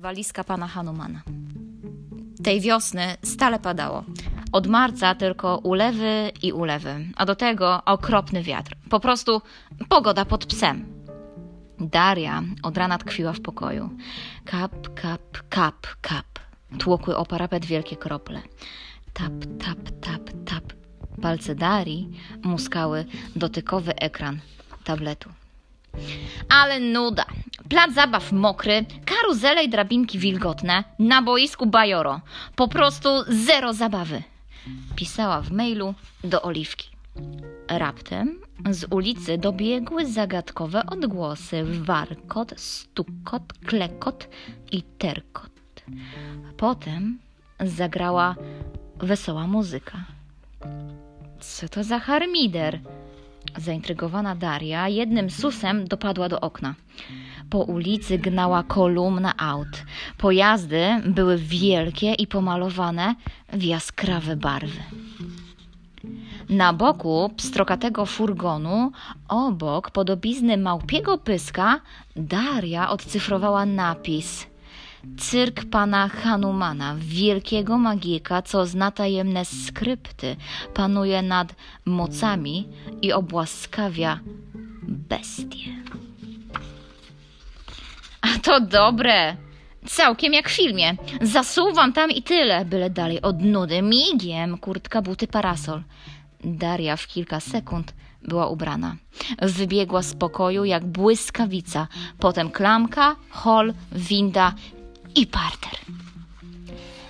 Walizka pana Hanumana. Tej wiosny stale padało. Od marca tylko ulewy i ulewy, a do tego okropny wiatr. Po prostu pogoda pod psem. Daria od rana tkwiła w pokoju. Kap, kap, kap, kap. Tłukły o parapet wielkie krople. Tap, tap, tap, tap. Palce Darii muskały dotykowy ekran tabletu. Ale nuda. Plac zabaw mokry, karuzele i drabinki wilgotne, na boisku bajoro. Po prostu zero zabawy. Pisała w mailu do Oliwki. Raptem z ulicy dobiegły zagadkowe odgłosy warkot, stukot, klekot i terkot. Potem zagrała wesoła muzyka. Co to za harmider? Zaintrygowana Daria jednym susem dopadła do okna. Po ulicy gnała kolumna aut. Pojazdy były wielkie i pomalowane w jaskrawe barwy. Na boku pstrokatego furgonu, obok podobizny małpiego pyska, Daria odcyfrowała napis Cyrk pana Hanumana, wielkiego magika, co zna tajemne skrypty, panuje nad mocami i obłaskawia bestie. A to dobre! Całkiem jak w filmie. Zasuwam tam i tyle, byle dalej od nudy. Migiem, kurtka, buty, parasol. Daria w kilka sekund była ubrana. Wybiegła z pokoju jak błyskawica, potem klamka, hol, winda i parter.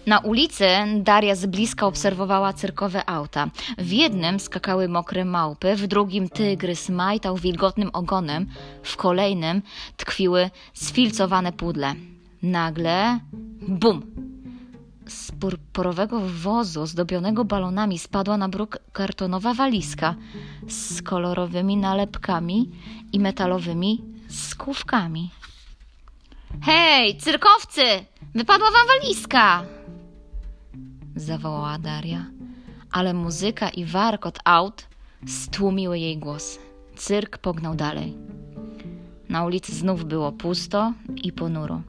Na ulicy Daria z bliska obserwowała cyrkowe auta. W jednym skakały mokre małpy, w drugim tygrys majtał wilgotnym ogonem, w kolejnym tkwiły sfilcowane pudle. Nagle bum! Z purpurowego wozu zdobionego balonami spadła na bruk kartonowa walizka z kolorowymi nalepkami i metalowymi skówkami. Hej, cyrkowcy! Wypadła wam walizka! Zawołała Daria, ale muzyka i warkot aut stłumiły jej głos. Cyrk pognał dalej. Na ulicy znów było pusto i ponuro.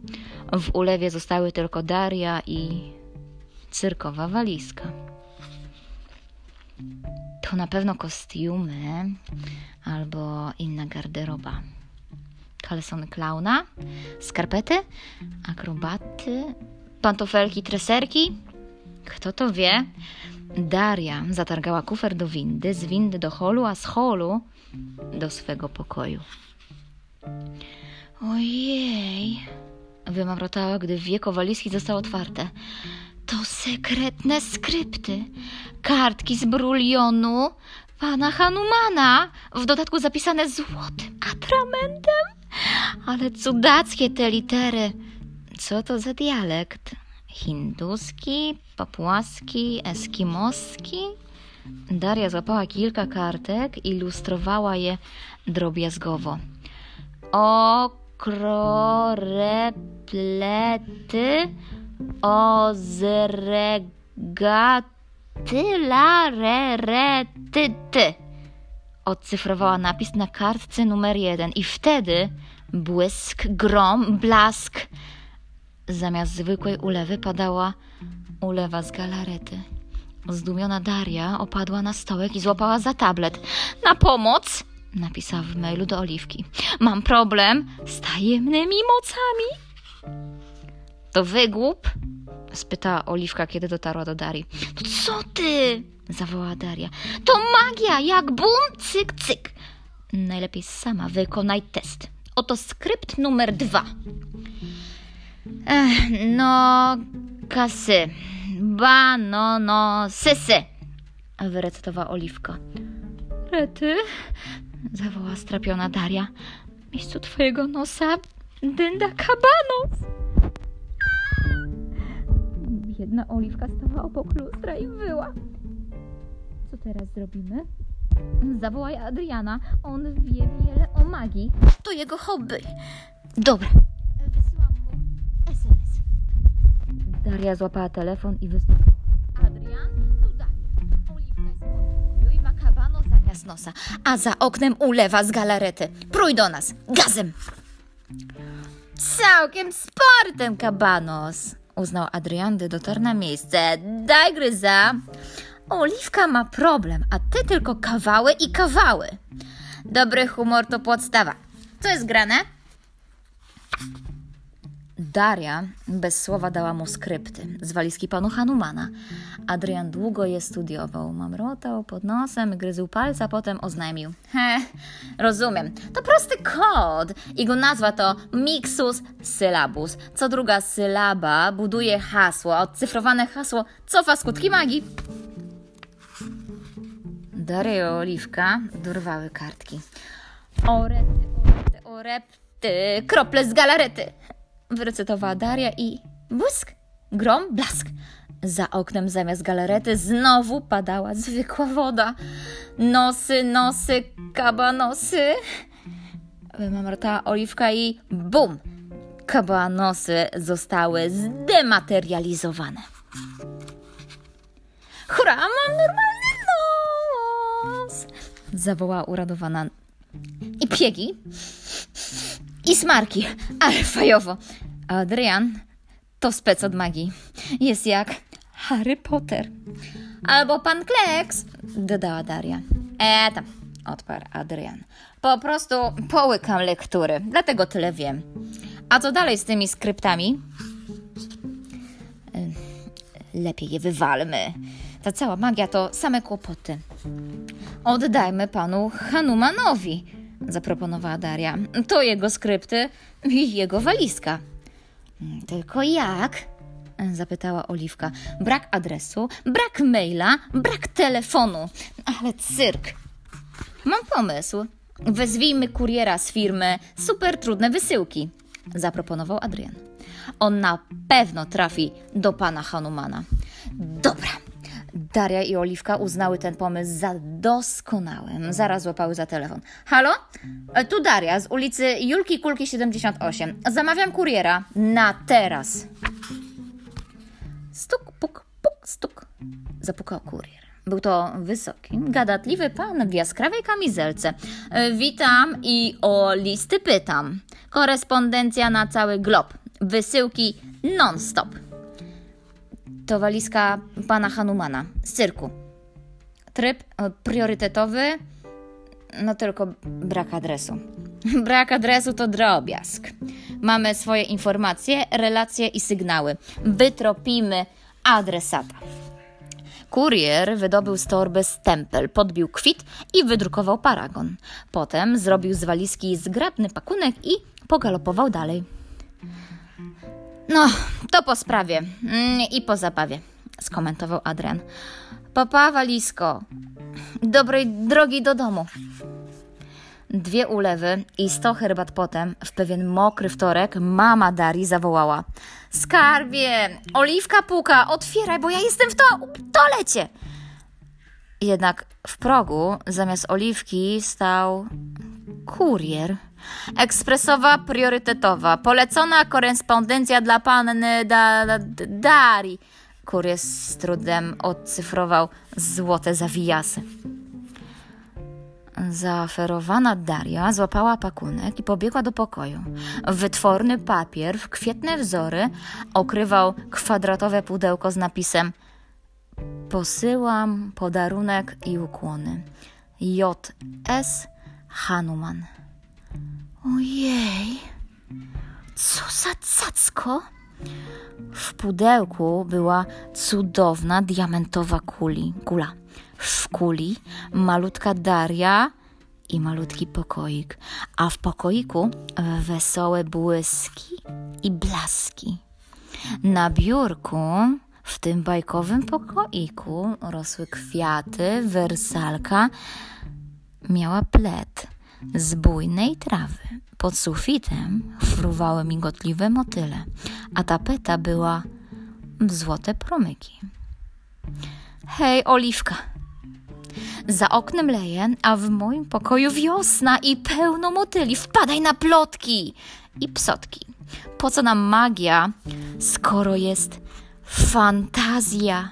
W ulewie zostały tylko Daria i cyrkowa walizka. To na pewno kostiumy albo inna garderoba. Kalesony klauna, skarpety, akrobaty, pantofelki, treserki. Kto to wie? Daria zatargała kufer do windy, z windy do holu, a z holu do swego pokoju. Ojej, wymamrotała, gdy wieko walizki zostało otwarte. To sekretne skrypty, kartki z brulionu pana Hanumana, w dodatku zapisane złotym atramentem. Ale cudackie te litery. Co to za dialekt? Hinduski, papuaski, eskimoski? Daria złapała kilka kartek i ilustrowała je drobiazgowo. Okroreplety, ozregaty, larerety. Odcyfrowała napis na kartce numer jeden i wtedy błysk, grom, blask. Zamiast zwykłej ulewy padała ulewa z galarety. Zdumiona Daria opadła na stołek i złapała za tablet. Na pomoc! Napisała w mailu do Oliwki. Mam problem z tajemnymi mocami. To wygłup? spytała Oliwka, kiedy dotarła do Darii. To co ty? zawołała Daria. To magia, jak bum, cyk, cyk. Najlepiej sama wykonaj test. Oto skrypt numer dwa. Ech, no, kasy. Ba, no, no, sysy. Wyrecytowała Oliwka. Rety? Zawołała strapiona Daria. W miejscu twojego nosa dynda kabanos. Biedna Oliwka stała obok lustra i wyła. Co teraz zrobimy? Zawołaj Adriana. On wie wiele o magii. To jego hobby. Dobra. Wysyłam mu SMS. Daria złapała telefon i wysłuchała. Adrian, tu Daria. Oliwka jest pokoju i ma kabano zamiast nosa, a za oknem ulewa z galarety. Prój do nas. Gazem! Całkiem spory ten kabanos, uznał Adrian, gdy dotarł na miejsce. Daj gryza. Oliwka ma problem, a ty tylko kawały i kawały. Dobry humor to podstawa. Co jest grane? Daria bez słowa dała mu skrypty z walizki panu Hanumana. Adrian długo je studiował. Mamrotał pod nosem, gryzł palca, potem oznajmił. He, rozumiem. To prosty kod. Jego nazwa to Mixus Syllabus. Co druga sylaba buduje hasło, a odcyfrowane hasło cofa skutki magii. Daria i Oliwka dorwały kartki. Orety, orety, orety, krople z galarety wyrecytowała Daria i błysk, grom, blask. Za oknem zamiast galarety znowu padała zwykła woda. Nosy, nosy, kabanosy. Mamrotała Oliwka i bum! Kabanosy zostały zdematerializowane. Hurra, mam normalny nos! Zawołała uradowana. I piegi, i smarki, ale fajowo. Adrian to spec od magii. Jest jak Harry Potter. Albo pan Kleks, dodała Daria. E tam, odparł Adrian. Po prostu połykam lektury, dlatego tyle wiem. A co dalej z tymi skryptami? Lepiej je wywalmy. Ta cała magia to same kłopoty. Oddajmy panu Hanumanowi zaproponowała Daria. To jego skrypty i jego walizka. Tylko jak? zapytała Oliwka. Brak adresu, brak maila, brak telefonu. Ale cyrk. Mam pomysł. Wezwijmy kuriera z firmy Super Trudne Wysyłki, zaproponował Adrian. On na pewno trafi do pana Hanumana. Dobra, Daria i Oliwka uznały ten pomysł za doskonały. Zaraz złapały za telefon. Halo? E, tu Daria z ulicy Julki Kulki 78. Zamawiam kuriera na teraz. Stuk, puk, puk, stuk. Zapukał kurier. Był to wysoki, gadatliwy pan w jaskrawej kamizelce. E, witam i o listy pytam. Korespondencja na cały glob. Wysyłki non-stop to walizka pana Hanumana z cyrku. Tryb e, priorytetowy, no tylko brak adresu. Brak adresu to drobiazg. Mamy swoje informacje, relacje i sygnały. Wytropimy adresata. Kurier wydobył z torby stempel, podbił kwit i wydrukował paragon. Potem zrobił z walizki zgrabny pakunek i pogalopował dalej. No, to po sprawie mm, i po zabawie, skomentował Adrian. Papa walizko, dobrej drogi do domu. Dwie ulewy i sto herbat potem, w pewien mokry wtorek, mama Darii zawołała. Skarbie, oliwka puka, otwieraj, bo ja jestem w to toalecie. Jednak w progu zamiast oliwki stał kurier. Ekspresowa, priorytetowa. Polecona korespondencja dla panny da, da, Dari. Kurier z trudem odcyfrował złote zawijasy. Zaaferowana Daria złapała pakunek i pobiegła do pokoju. Wytworny papier w kwietne wzory okrywał kwadratowe pudełko z napisem Posyłam podarunek i ukłony. J.S. Hanuman. Ojej, co za cacko! W pudełku była cudowna diamentowa kuli, kula. W kuli malutka Daria i malutki pokoik, a w pokoiku wesołe błyski i blaski. Na biurku w tym bajkowym pokoiku rosły kwiaty, wersalka, miała plet z bujnej trawy. Pod sufitem fruwały migotliwe motyle, a tapeta była w złote promyki. Hej, Oliwka! Za oknem leje, a w moim pokoju wiosna i pełno motyli. Wpadaj na plotki i psotki. Po co nam magia, skoro jest fantazja?